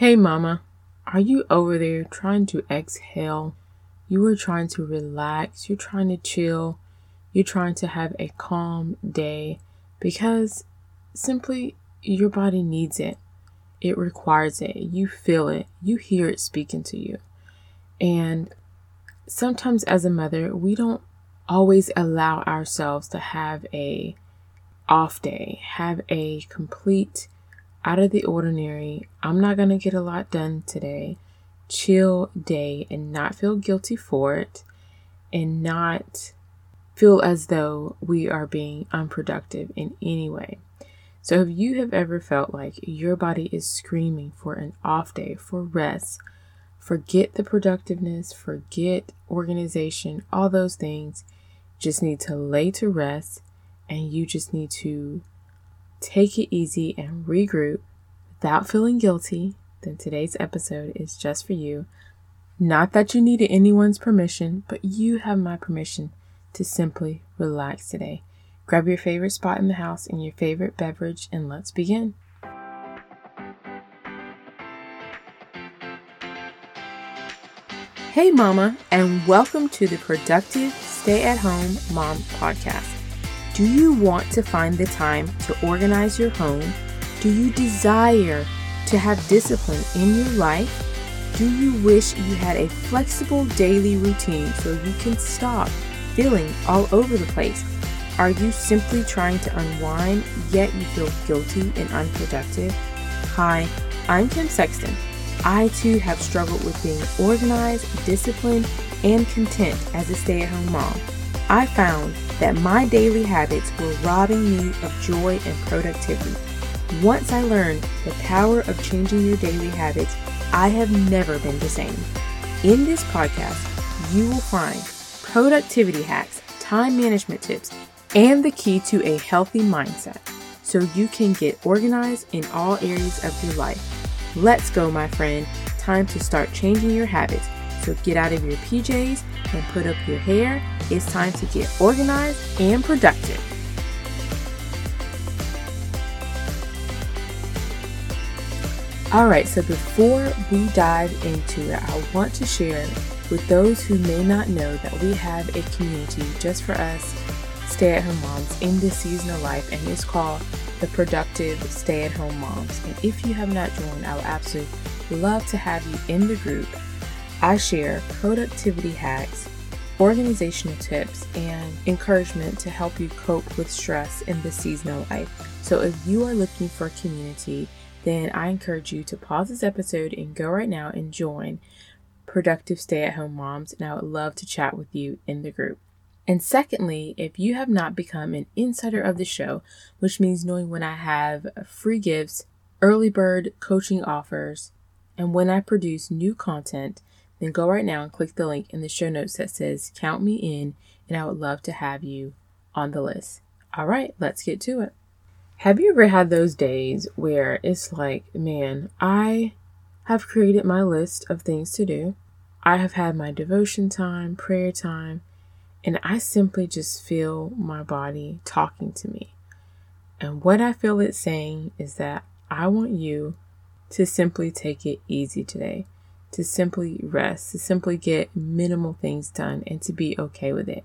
Hey, mama, are you over there trying to exhale? You are trying to relax, you're trying to chill, you're trying to have a calm day because simply your body needs it. It requires it. You feel it, you hear it speaking to you. And sometimes, as a mother, we don't always allow ourselves to have a off day, have a complete out of the ordinary, I'm not going to get a lot done today, chill day and not feel guilty for it and not feel as though we are being unproductive in any way. So, if you have ever felt like your body is screaming for an off day, for rest, forget the productiveness, forget organization, all those things, just need to lay to rest and you just need to take it easy and regroup without feeling guilty, then today's episode is just for you. Not that you needed anyone's permission, but you have my permission to simply relax today. Grab your favorite spot in the house and your favorite beverage, and let's begin. Hey, Mama, and welcome to the Productive Stay at Home Mom Podcast. Do you want to find the time to organize your home? Do you desire to have discipline in your life? Do you wish you had a flexible daily routine so you can stop feeling all over the place? Are you simply trying to unwind yet you feel guilty and unproductive? Hi, I'm Kim Sexton. I too have struggled with being organized, disciplined, and content as a stay at home mom. I found that my daily habits were robbing me of joy and productivity. Once I learned the power of changing your daily habits, I have never been the same. In this podcast, you will find productivity hacks, time management tips, and the key to a healthy mindset so you can get organized in all areas of your life. Let's go, my friend. Time to start changing your habits. So get out of your PJs and put up your hair it's time to get organized and productive. All right, so before we dive into it, I want to share with those who may not know that we have a community just for us stay at home moms in this season of life, and it's called the Productive Stay at Home Moms. And if you have not joined, I would absolutely love to have you in the group. I share productivity hacks organizational tips, and encouragement to help you cope with stress in this season of life. So, if you are looking for a community, then I encourage you to pause this episode and go right now and join Productive Stay at Home Moms, and I would love to chat with you in the group. And secondly, if you have not become an insider of the show, which means knowing when I have free gifts, early bird coaching offers, and when I produce new content, then go right now and click the link in the show notes that says Count Me In, and I would love to have you on the list. All right, let's get to it. Have you ever had those days where it's like, man, I have created my list of things to do? I have had my devotion time, prayer time, and I simply just feel my body talking to me. And what I feel it saying is that I want you to simply take it easy today to simply rest, to simply get minimal things done, and to be okay with it.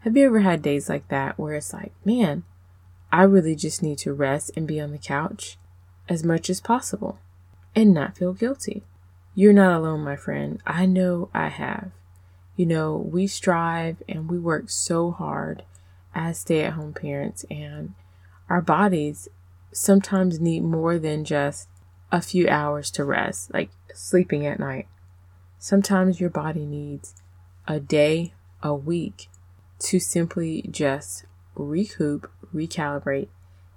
Have you ever had days like that where it's like, man, I really just need to rest and be on the couch as much as possible and not feel guilty? You're not alone, my friend. I know I have. You know, we strive and we work so hard as stay at home parents, and our bodies sometimes need more than just a few hours to rest, like sleeping at night. Sometimes your body needs a day, a week to simply just recoup, recalibrate,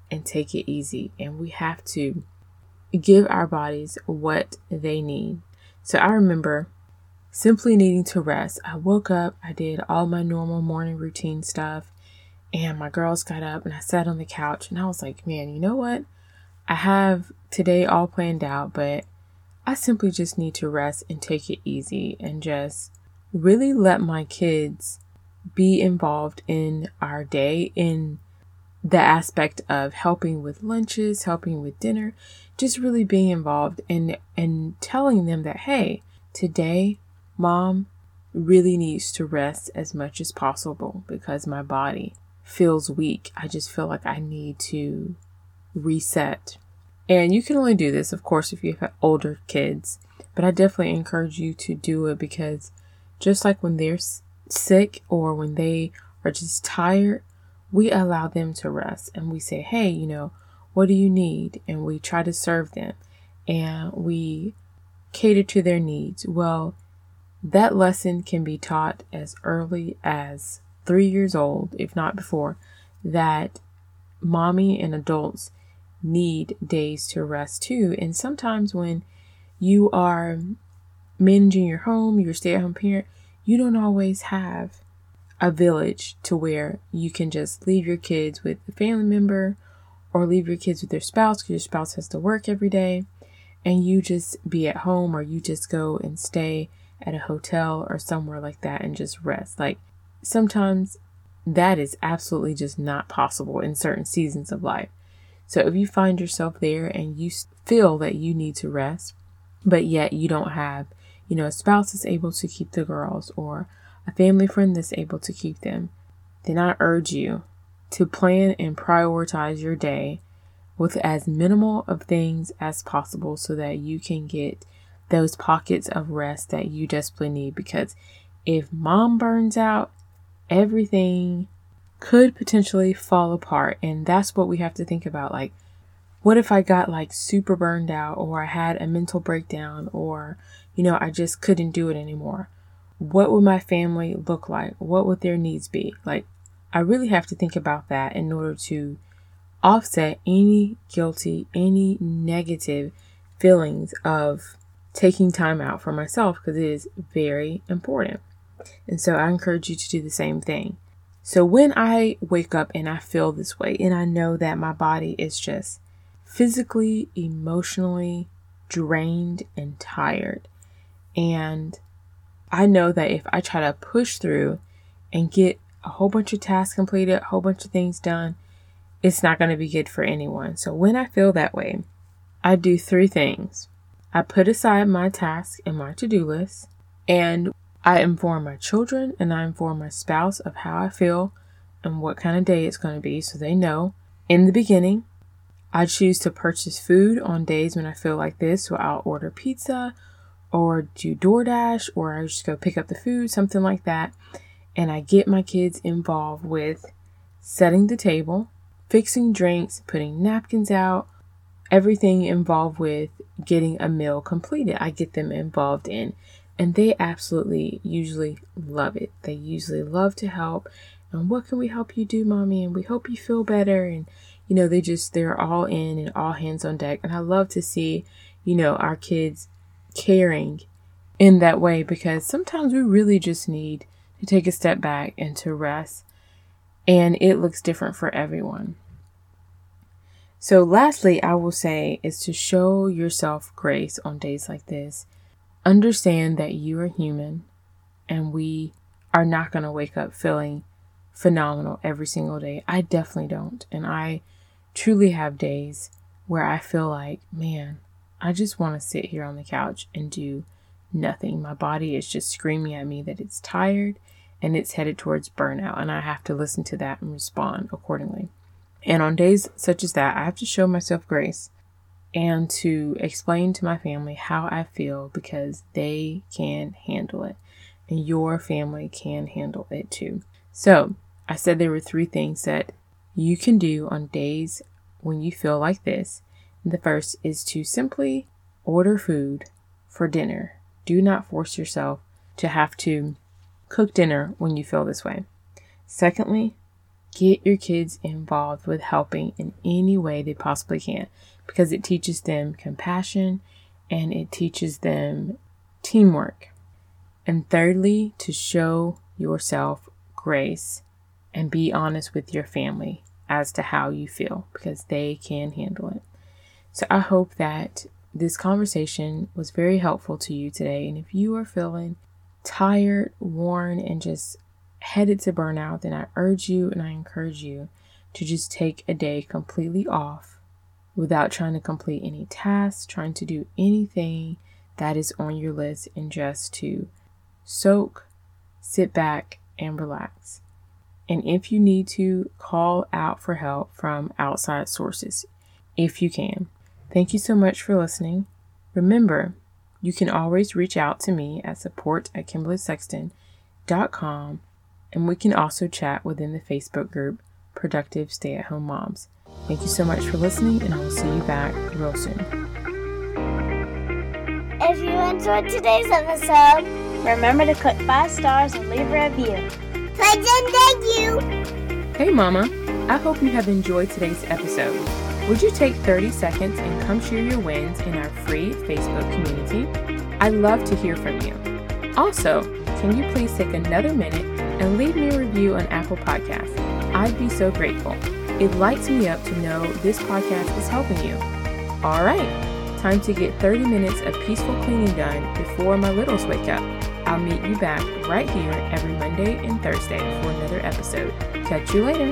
and take it easy. And we have to give our bodies what they need. So I remember simply needing to rest. I woke up, I did all my normal morning routine stuff, and my girls got up and I sat on the couch and I was like, man, you know what? I have today all planned out, but I simply just need to rest and take it easy and just really let my kids be involved in our day in the aspect of helping with lunches, helping with dinner, just really being involved and and telling them that hey, today mom really needs to rest as much as possible because my body feels weak. I just feel like I need to reset. And you can only do this, of course, if you have older kids, but I definitely encourage you to do it because just like when they're sick or when they are just tired, we allow them to rest and we say, hey, you know, what do you need? And we try to serve them and we cater to their needs. Well, that lesson can be taught as early as three years old, if not before, that mommy and adults need days to rest too. And sometimes when you are managing your home, you're a stay at home parent, you don't always have a village to where you can just leave your kids with a family member or leave your kids with their spouse because your spouse has to work every day and you just be at home or you just go and stay at a hotel or somewhere like that and just rest. Like sometimes that is absolutely just not possible in certain seasons of life. So if you find yourself there and you feel that you need to rest, but yet you don't have, you know, a spouse that's able to keep the girls or a family friend that's able to keep them, then I urge you to plan and prioritize your day with as minimal of things as possible so that you can get those pockets of rest that you desperately need because if mom burns out, everything could potentially fall apart. And that's what we have to think about. Like, what if I got like super burned out or I had a mental breakdown or, you know, I just couldn't do it anymore? What would my family look like? What would their needs be? Like, I really have to think about that in order to offset any guilty, any negative feelings of taking time out for myself because it is very important. And so I encourage you to do the same thing. So when I wake up and I feel this way, and I know that my body is just physically, emotionally drained and tired, and I know that if I try to push through and get a whole bunch of tasks completed, a whole bunch of things done, it's not going to be good for anyone. So when I feel that way, I do three things. I put aside my task and my to do list, and I inform my children and I inform my spouse of how I feel and what kind of day it's going to be so they know. In the beginning, I choose to purchase food on days when I feel like this, so I'll order pizza or do DoorDash or I just go pick up the food, something like that. And I get my kids involved with setting the table, fixing drinks, putting napkins out, everything involved with getting a meal completed. I get them involved in, and they absolutely usually love it. They usually love to help. And what can we help you do, mommy? And we hope you feel better. And you know, they just they're all in and all hands on deck. And I love to see, you know, our kids caring in that way because sometimes we really just need to take a step back and to rest. And it looks different for everyone. So, lastly, I will say is to show yourself grace on days like this. Understand that you are human and we are not going to wake up feeling phenomenal every single day. I definitely don't. And I truly have days where I feel like, man, I just want to sit here on the couch and do nothing. My body is just screaming at me that it's tired and it's headed towards burnout. And I have to listen to that and respond accordingly. And on days such as that, I have to show myself grace and to explain to my family how I feel because they can handle it and your family can handle it too. So, I said there were three things that you can do on days when you feel like this. The first is to simply order food for dinner. Do not force yourself to have to cook dinner when you feel this way. Secondly, Get your kids involved with helping in any way they possibly can because it teaches them compassion and it teaches them teamwork. And thirdly, to show yourself grace and be honest with your family as to how you feel because they can handle it. So I hope that this conversation was very helpful to you today. And if you are feeling tired, worn, and just headed to burnout, then I urge you and I encourage you to just take a day completely off without trying to complete any tasks, trying to do anything that is on your list, and just to soak, sit back, and relax. And if you need to, call out for help from outside sources if you can. Thank you so much for listening. Remember, you can always reach out to me at support at kimberleysexton.com and we can also chat within the Facebook group Productive Stay at Home Moms. Thank you so much for listening, and I will see you back real soon. If you enjoyed today's episode, remember to click five stars and leave a review. Thanks and thank you. Hey, Mama. I hope you have enjoyed today's episode. Would you take 30 seconds and come share your wins in our free Facebook community? I'd love to hear from you. Also, can you please take another minute and leave me a review on Apple Podcasts? I'd be so grateful. It lights me up to know this podcast is helping you. All right, time to get 30 minutes of peaceful cleaning done before my littles wake up. I'll meet you back right here every Monday and Thursday for another episode. Catch you later.